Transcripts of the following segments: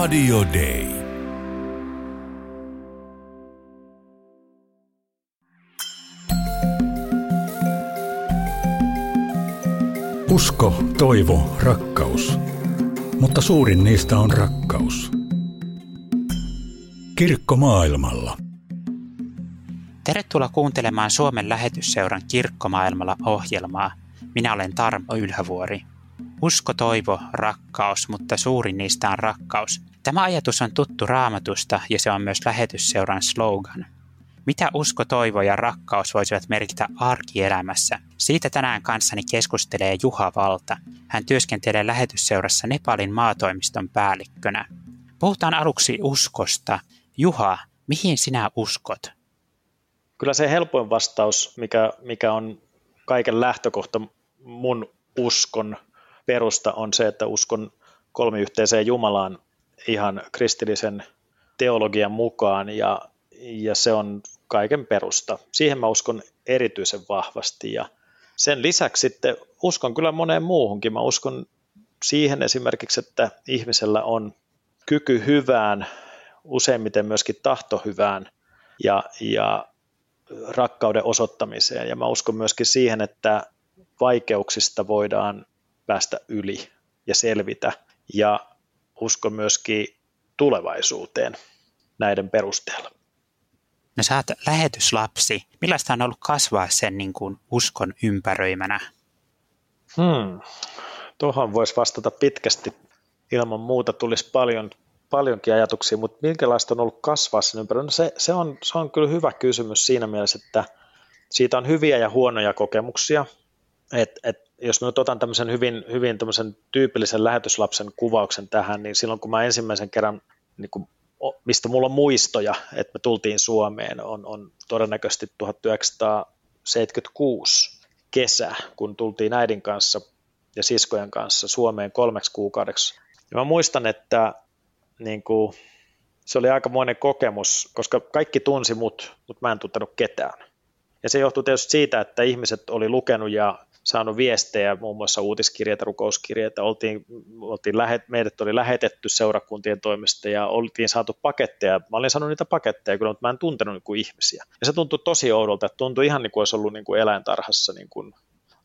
Radio Day. Usko, toivo, rakkaus. Mutta suurin niistä on rakkaus. Kirkko maailmalla. Tervetuloa kuuntelemaan Suomen lähetysseuran Kirkkomaailmalla ohjelmaa. Minä olen Tarmo Ylhävuori. Usko, toivo, rakkaus, mutta suurin niistä on rakkaus. Tämä ajatus on tuttu raamatusta ja se on myös lähetysseuran slogan. Mitä usko, toivo ja rakkaus voisivat merkitä arkielämässä? Siitä tänään kanssani keskustelee Juha Valta. Hän työskentelee lähetysseurassa Nepalin maatoimiston päällikkönä. Puhutaan aluksi uskosta. Juha, mihin sinä uskot? Kyllä se helpoin vastaus, mikä, mikä on kaiken lähtökohta mun uskon perusta on se, että uskon kolmiyhteiseen Jumalaan ihan kristillisen teologian mukaan ja, ja se on kaiken perusta. Siihen mä uskon erityisen vahvasti ja sen lisäksi sitten uskon kyllä moneen muuhunkin. Mä uskon siihen esimerkiksi, että ihmisellä on kyky hyvään, useimmiten myöskin tahto hyvään ja, ja rakkauden osoittamiseen. Ja mä uskon myöskin siihen, että vaikeuksista voidaan päästä yli ja selvitä. Ja uskon myöskin tulevaisuuteen näiden perusteella. No sä oot lähetyslapsi. Millaista on ollut kasvaa sen niin kuin uskon ympäröimänä? Hmm. Tuohon voisi vastata pitkästi. Ilman muuta tulisi paljon, paljonkin ajatuksia, mutta minkälaista on ollut kasvaa sen ympärillä? No se, se, on, se on kyllä hyvä kysymys siinä mielessä, että siitä on hyviä ja huonoja kokemuksia. Et, et jos mä nyt otan tämmöisen hyvin, hyvin tämmöisen tyypillisen lähetyslapsen kuvauksen tähän, niin silloin kun mä ensimmäisen kerran, niin kuin, mistä mulla on muistoja, että me tultiin Suomeen, on, on todennäköisesti 1976 kesä, kun tultiin äidin kanssa ja siskojen kanssa Suomeen kolmeksi kuukaudeksi. Ja mä muistan, että niin kuin, se oli aikamoinen kokemus, koska kaikki tunsi mut, mutta mä en tuntenut ketään. Ja se johtui tietysti siitä, että ihmiset oli lukenut ja saanut viestejä, muun muassa uutiskirjeitä, rukouskirjeitä, oltiin, oltiin lähet, meidät oli lähetetty seurakuntien toimesta ja oltiin saatu paketteja, mä olin saanut niitä paketteja kyllä, mutta mä en tuntenut niin kuin ihmisiä. Ja se tuntui tosi oudolta, että tuntui ihan niin kuin olisi ollut niin kuin eläintarhassa niin kuin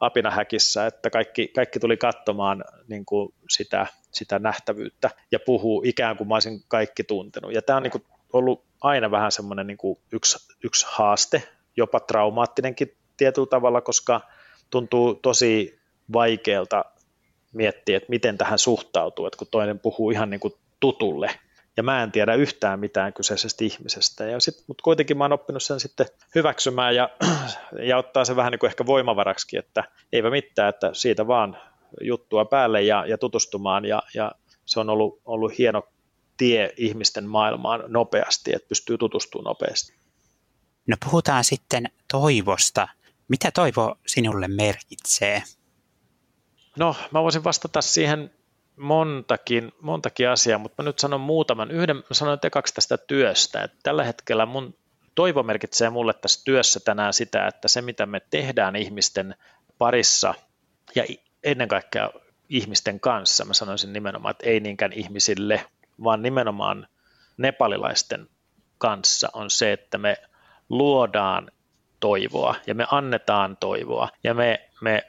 apinahäkissä, että kaikki, kaikki tuli katsomaan niin kuin sitä, sitä nähtävyyttä ja puhuu ikään kuin mä olisin kaikki tuntenut. Ja tämä on niin kuin ollut aina vähän semmoinen niin kuin yksi, yksi haaste, jopa traumaattinenkin tietyllä tavalla, koska tuntuu tosi vaikealta miettiä, että miten tähän suhtautuu, että kun toinen puhuu ihan niin kuin tutulle, ja mä en tiedä yhtään mitään kyseisestä ihmisestä. Ja sit, mutta kuitenkin mä oon oppinut sen sitten hyväksymään ja, ja ottaa se vähän niin kuin ehkä voimavaraksi, että eipä mitään, että siitä vaan juttua päälle ja, ja tutustumaan ja, ja se on ollut, ollut hieno tie ihmisten maailmaan nopeasti, että pystyy tutustumaan nopeasti. No puhutaan sitten toivosta. Mitä toivo sinulle merkitsee? No, mä voisin vastata siihen montakin, montakin asiaa, mutta mä nyt sanon muutaman. Yhden mä sanon ekaksi tästä työstä. Että tällä hetkellä mun toivo merkitsee mulle tässä työssä tänään sitä, että se mitä me tehdään ihmisten parissa ja ennen kaikkea ihmisten kanssa, mä sanoisin nimenomaan, että ei niinkään ihmisille, vaan nimenomaan nepalilaisten kanssa on se, että me luodaan toivoa ja me annetaan toivoa ja me, me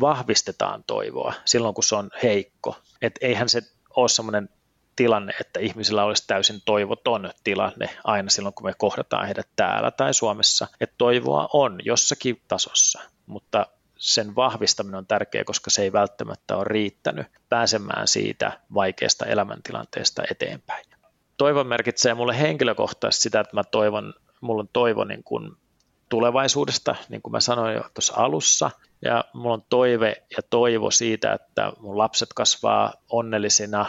vahvistetaan toivoa silloin, kun se on heikko. Et eihän se ole sellainen tilanne, että ihmisillä olisi täysin toivoton tilanne aina silloin, kun me kohdataan heidät täällä tai Suomessa. Että toivoa on jossakin tasossa, mutta sen vahvistaminen on tärkeää, koska se ei välttämättä ole riittänyt pääsemään siitä vaikeasta elämäntilanteesta eteenpäin. Toivo merkitsee mulle henkilökohtaisesti sitä, että mä toivon, mulla on toivo niin kuin tulevaisuudesta, niin kuin mä sanoin jo tuossa alussa, ja mulla on toive ja toivo siitä, että mun lapset kasvaa onnellisina,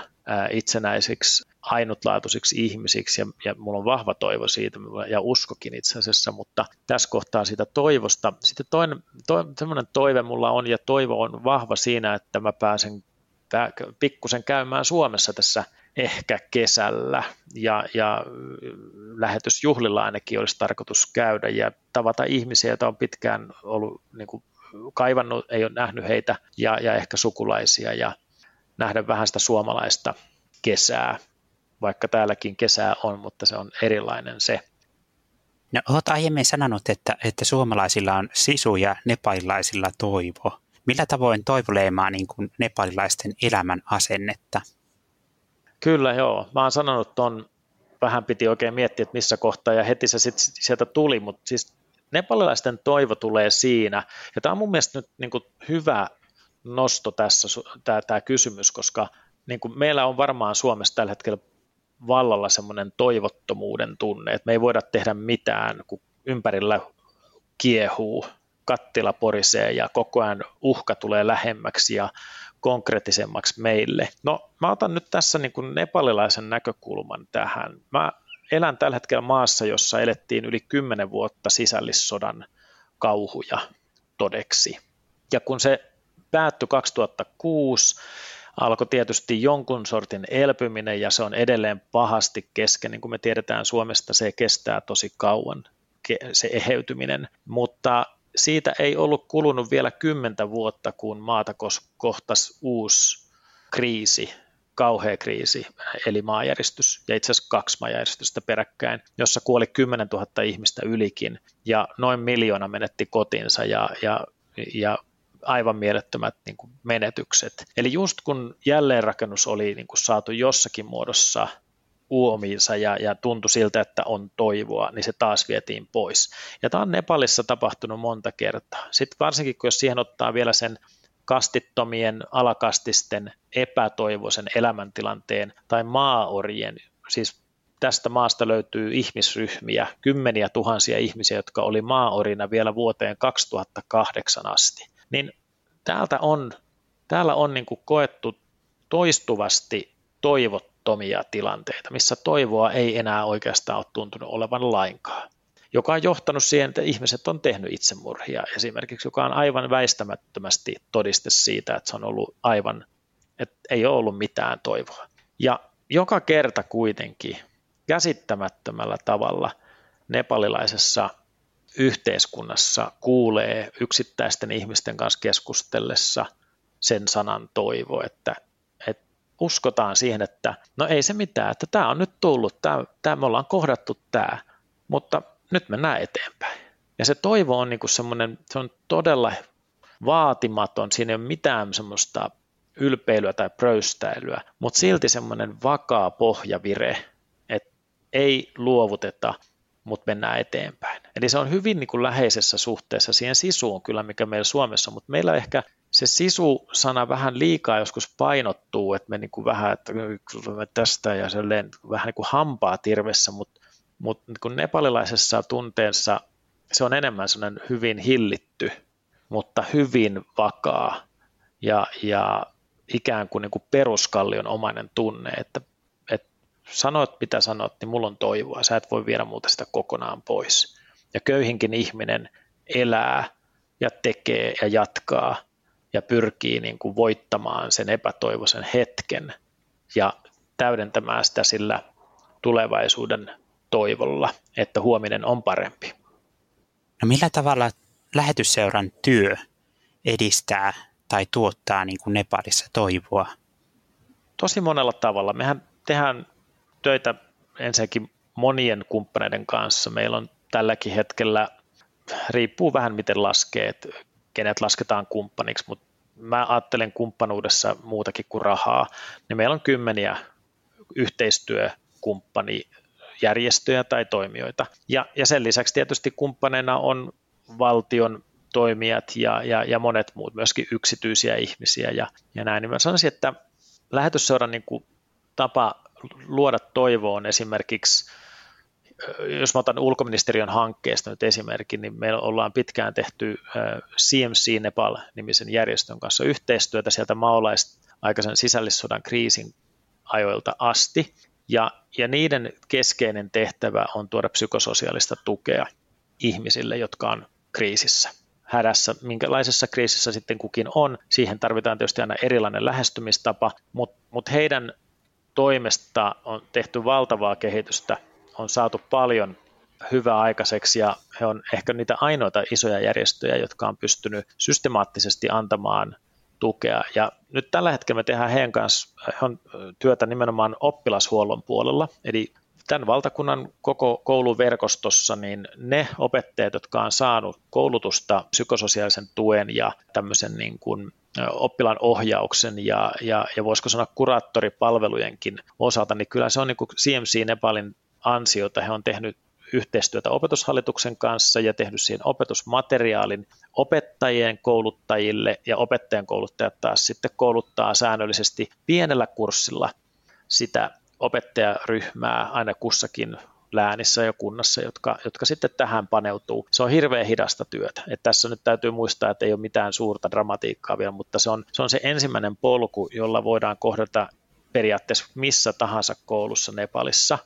itsenäisiksi, ainutlaatuisiksi ihmisiksi, ja, ja mulla on vahva toivo siitä, ja uskokin itse asiassa, mutta tässä kohtaa siitä toivosta. Sitten toinen, to, semmoinen toive mulla on, ja toivo on vahva siinä, että mä pääsen pikkusen käymään Suomessa tässä ehkä kesällä ja, ja lähetysjuhlilla ainakin olisi tarkoitus käydä ja tavata ihmisiä, joita on pitkään ollut niin kuin, kaivannut, ei ole nähnyt heitä ja, ja ehkä sukulaisia ja nähdä vähän sitä suomalaista kesää. vaikka täälläkin kesää on, mutta se on erilainen se. No, olet aiemmin sanonut, että, että suomalaisilla on sisu ja nepalilaisilla toivo. Millä tavoin toivo leimaa niin nepalilaisten elämän asennetta? Kyllä joo. Mä oon sanonut ton, vähän piti oikein miettiä, että missä kohtaa ja heti se sit sieltä tuli, mutta siis nepalilaisten toivo tulee siinä, ja tämä on mun mielestä nyt niin kuin hyvä nosto tässä, tämä kysymys, koska niin kuin meillä on varmaan Suomessa tällä hetkellä vallalla semmoinen toivottomuuden tunne, että me ei voida tehdä mitään, kun ympärillä kiehuu, kattila porisee ja koko ajan uhka tulee lähemmäksi ja konkreettisemmaksi meille. No mä otan nyt tässä niin kuin nepalilaisen näkökulman tähän. Mä elän tällä hetkellä maassa, jossa elettiin yli 10 vuotta sisällissodan kauhuja todeksi. Ja kun se päättyi 2006, alkoi tietysti jonkun sortin elpyminen ja se on edelleen pahasti kesken. Niin kuin me tiedetään Suomesta, se kestää tosi kauan, se eheytyminen. Mutta siitä ei ollut kulunut vielä kymmentä vuotta, kun maata kohtasi uusi kriisi, kauhea kriisi, eli maajäristys, ja itse asiassa kaksi maajäristystä peräkkäin, jossa kuoli 10 000 ihmistä ylikin, ja noin miljoona menetti kotinsa, ja, ja, ja aivan mielettömät niin kuin menetykset. Eli just kun jälleenrakennus oli niin kuin saatu jossakin muodossa uomiinsa ja, ja tuntui siltä, että on toivoa, niin se taas vietiin pois. Ja tämä on Nepalissa tapahtunut monta kertaa. Sitten varsinkin, kun jos siihen ottaa vielä sen kastittomien alakastisten epätoivoisen elämäntilanteen tai maaorien, siis tästä maasta löytyy ihmisryhmiä, kymmeniä tuhansia ihmisiä, jotka oli maaorina vielä vuoteen 2008 asti niin täältä on, täällä on niin koettu toistuvasti toivottomia tilanteita, missä toivoa ei enää oikeastaan ole tuntunut olevan lainkaan, joka on johtanut siihen, että ihmiset on tehnyt itsemurhia esimerkiksi, joka on aivan väistämättömästi todiste siitä, että se on ollut aivan, että ei ole ollut mitään toivoa. Ja joka kerta kuitenkin käsittämättömällä tavalla nepalilaisessa yhteiskunnassa kuulee yksittäisten ihmisten kanssa keskustellessa sen sanan toivo, että, uskotaan siihen, että no ei se mitään, että tämä on nyt tullut, tämä, tämä me ollaan kohdattu tämä, mutta nyt mennään eteenpäin. Ja se toivo on niin kuin semmoinen, se on todella vaatimaton, siinä ei ole mitään semmoista ylpeilyä tai pröystäilyä, mutta silti semmoinen vakaa pohjavire, että ei luovuteta mutta mennään eteenpäin. Eli se on hyvin niin kuin läheisessä suhteessa siihen sisuun kyllä, mikä meillä Suomessa, mutta meillä ehkä se sisu-sana vähän liikaa joskus painottuu, että me niin kuin vähän, että me tästä ja selleen, vähän niin kuin hampaa tirvessä, mutta, mutta niin kuin nepalilaisessa tunteessa se on enemmän sellainen hyvin hillitty, mutta hyvin vakaa ja, ja ikään kuin, niin kuin peruskallion omainen tunne, että sanot mitä sanot, niin mulla on toivoa. Sä et voi viedä muuta sitä kokonaan pois. Ja köyhinkin ihminen elää ja tekee ja jatkaa ja pyrkii niin kuin voittamaan sen epätoivoisen hetken ja täydentämään sitä sillä tulevaisuuden toivolla, että huominen on parempi. No millä tavalla lähetysseuran työ edistää tai tuottaa niin kuin Nepalissa toivoa? Tosi monella tavalla. Mehän tehdään töitä ensinnäkin monien kumppaneiden kanssa. Meillä on tälläkin hetkellä, riippuu vähän miten laskee, että kenet lasketaan kumppaniksi, mutta mä ajattelen kumppanuudessa muutakin kuin rahaa, niin meillä on kymmeniä yhteistyökumppanijärjestöjä tai toimijoita. Ja, ja sen lisäksi tietysti kumppaneina on valtion toimijat ja, ja, ja monet muut, myöskin yksityisiä ihmisiä ja, ja näin. Niin mä sanoisin, että lähetysseuran niin tapa luoda toivoon esimerkiksi, jos mä otan ulkoministeriön hankkeesta nyt esimerkin, niin meillä ollaan pitkään tehty CMC Nepal-nimisen järjestön kanssa yhteistyötä sieltä maolaisaikaisen sisällissodan kriisin ajoilta asti, ja, ja niiden keskeinen tehtävä on tuoda psykososiaalista tukea ihmisille, jotka on kriisissä hädässä, minkälaisessa kriisissä sitten kukin on. Siihen tarvitaan tietysti aina erilainen lähestymistapa, mutta mut heidän toimesta on tehty valtavaa kehitystä, on saatu paljon hyvää aikaiseksi ja he on ehkä niitä ainoita isoja järjestöjä, jotka on pystynyt systemaattisesti antamaan tukea. Ja nyt tällä hetkellä me tehdään heidän kanssa työtä nimenomaan oppilashuollon puolella, eli tämän valtakunnan koko kouluverkostossa, niin ne opettajat, jotka on saanut koulutusta psykososiaalisen tuen ja tämmöisen niin kuin oppilaan ohjauksen ja, ja, ja voisiko sanoa kuraattoripalvelujenkin osalta, niin kyllä se on niin kuin CMC Nepalin ansiota. He on tehnyt yhteistyötä opetushallituksen kanssa ja tehnyt siihen opetusmateriaalin opettajien kouluttajille ja opettajan kouluttajat taas sitten kouluttaa säännöllisesti pienellä kurssilla sitä opettajaryhmää aina kussakin läänissä ja kunnassa, jotka, jotka sitten tähän paneutuu. Se on hirveän hidasta työtä. Et tässä nyt täytyy muistaa, että ei ole mitään suurta dramatiikkaa vielä, mutta se on, se on se ensimmäinen polku, jolla voidaan kohdata periaatteessa missä tahansa koulussa Nepalissa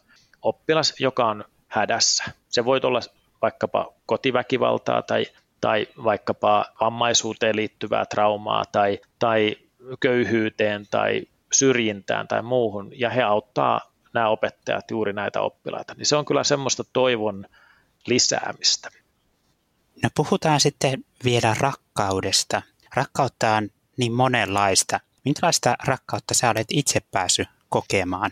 oppilas, joka on hädässä. Se voi olla vaikkapa kotiväkivaltaa tai, tai vaikkapa vammaisuuteen liittyvää traumaa tai, tai köyhyyteen tai syrjintään tai muuhun, ja he auttaa nämä opettajat juuri näitä oppilaita. Niin se on kyllä semmoista toivon lisäämistä. No puhutaan sitten vielä rakkaudesta. Rakkautta on niin monenlaista. Minkälaista rakkautta sä olet itse päässyt kokemaan?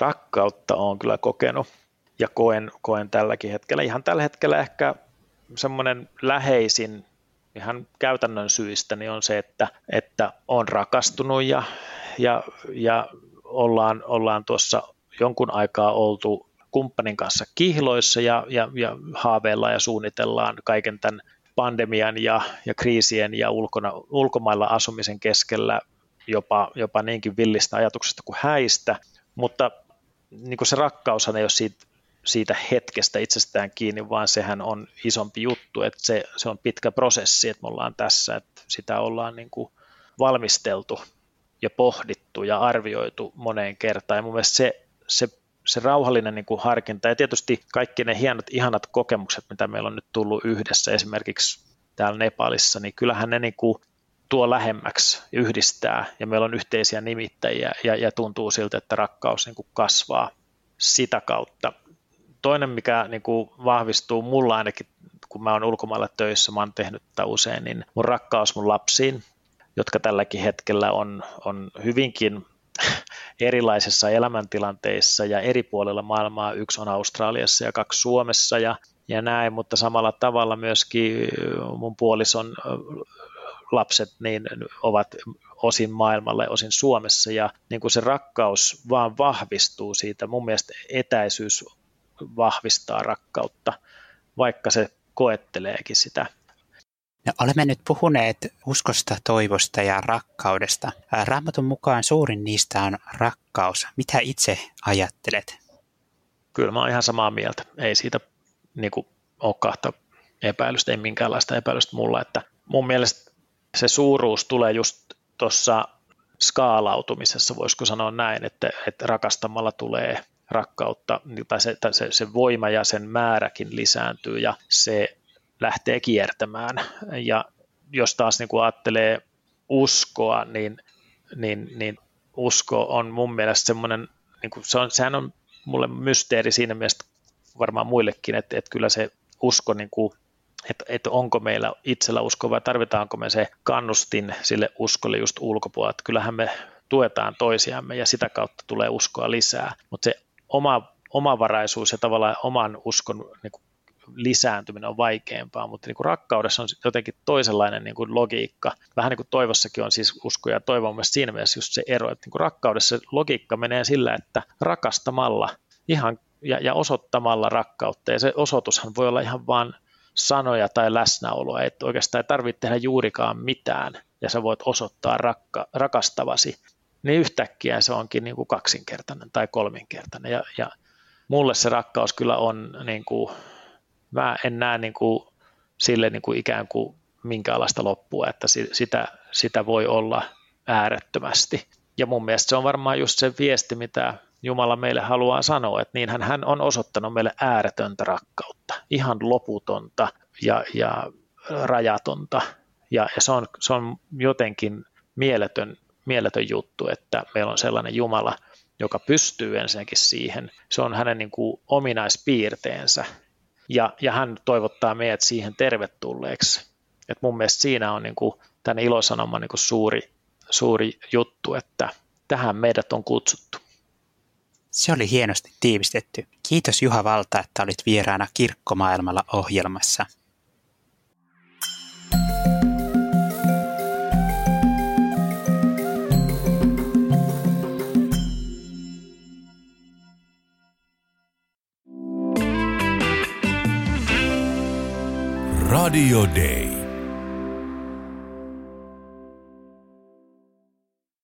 Rakkautta on kyllä kokenut ja koen, koen tälläkin hetkellä. Ihan tällä hetkellä ehkä semmoinen läheisin ihan käytännön syistä niin on se, että, että on rakastunut ja, ja, ja ollaan, ollaan tuossa jonkun aikaa oltu kumppanin kanssa kihloissa ja, ja, ja haaveillaan ja suunnitellaan kaiken tämän pandemian ja, ja kriisien ja ulkona, ulkomailla asumisen keskellä jopa, jopa niinkin villistä ajatuksesta kuin häistä, mutta niin kuin se rakkaushan ei ole siitä siitä hetkestä itsestään kiinni, vaan sehän on isompi juttu, että se, se on pitkä prosessi, että me ollaan tässä, että sitä ollaan niin kuin valmisteltu ja pohdittu ja arvioitu moneen kertaan. Ja mun mielestä se, se, se rauhallinen niin kuin harkinta ja tietysti kaikki ne hienot, ihanat kokemukset, mitä meillä on nyt tullut yhdessä esimerkiksi täällä Nepalissa, niin kyllähän ne niin kuin tuo lähemmäksi, yhdistää ja meillä on yhteisiä nimittäjiä ja, ja tuntuu siltä, että rakkaus niin kuin kasvaa sitä kautta toinen, mikä niin kuin vahvistuu mulla ainakin, kun mä oon ulkomailla töissä, mä oon tehnyt tätä usein, niin mun rakkaus mun lapsiin, jotka tälläkin hetkellä on, on hyvinkin erilaisissa elämäntilanteissa ja eri puolilla maailmaa. Yksi on Australiassa ja kaksi Suomessa ja, ja näin, mutta samalla tavalla myöskin mun puolison lapset niin ovat osin maailmalla ja osin Suomessa ja niin kuin se rakkaus vaan vahvistuu siitä. Mun mielestä etäisyys vahvistaa rakkautta, vaikka se koetteleekin sitä. No, olemme nyt puhuneet uskosta, toivosta ja rakkaudesta. Raamatun mukaan suurin niistä on rakkaus. Mitä itse ajattelet? Kyllä mä oon ihan samaa mieltä. Ei siitä niin kuin, ole kahta epäilystä, ei minkäänlaista epäilystä mulla. Että mun mielestä se suuruus tulee just tuossa skaalautumisessa, voisiko sanoa näin, että, että rakastamalla tulee rakkautta, tai se, se, se voima ja sen määräkin lisääntyy ja se lähtee kiertämään. Ja jos taas niin kuin ajattelee uskoa, niin, niin, niin usko on mun mielestä semmoinen, niin kuin se on, sehän on mulle mysteeri siinä mielessä varmaan muillekin, että, että kyllä se usko, niin kuin, että, että onko meillä itsellä usko vai tarvitaanko me se kannustin sille uskolle just ulkopuolella, että kyllähän me tuetaan toisiamme ja sitä kautta tulee uskoa lisää, mutta se oma, omavaraisuus ja tavallaan oman uskon niin kuin lisääntyminen on vaikeampaa, mutta niin kuin rakkaudessa on jotenkin toisenlainen niin kuin logiikka. Vähän niin kuin toivossakin on siis usko ja toivo myös siinä mielessä just se ero, että niin kuin rakkaudessa logiikka menee sillä, että rakastamalla ihan ja, ja osoittamalla rakkautta, ja se osoitushan voi olla ihan vain sanoja tai läsnäoloa, että oikeastaan ei tarvitse tehdä juurikaan mitään, ja sä voit osoittaa rakka, rakastavasi niin yhtäkkiä se onkin niin kuin kaksinkertainen tai kolminkertainen. Ja, ja mulle se rakkaus kyllä on, niin kuin, mä en näe niin kuin, sille niin kuin ikään kuin minkäänlaista loppua, että sitä, sitä voi olla äärettömästi. Ja mun mielestä se on varmaan just se viesti, mitä Jumala meille haluaa sanoa, että niinhän hän on osoittanut meille ääretöntä rakkautta, ihan loputonta ja, ja rajatonta. Ja, ja se, on, se on jotenkin mieletön mieletön juttu, että meillä on sellainen Jumala, joka pystyy ensinnäkin siihen. Se on hänen niin kuin ominaispiirteensä. ja, ja hän toivottaa meidät siihen tervetulleeksi. Et mun mielestä siinä on niin kuin, tämän ilosanoman niin kuin suuri, suuri juttu, että tähän meidät on kutsuttu. Se oli hienosti tiivistetty. Kiitos Juha Valta, että olit vieraana Kirkkomaailmalla ohjelmassa. Radio Day.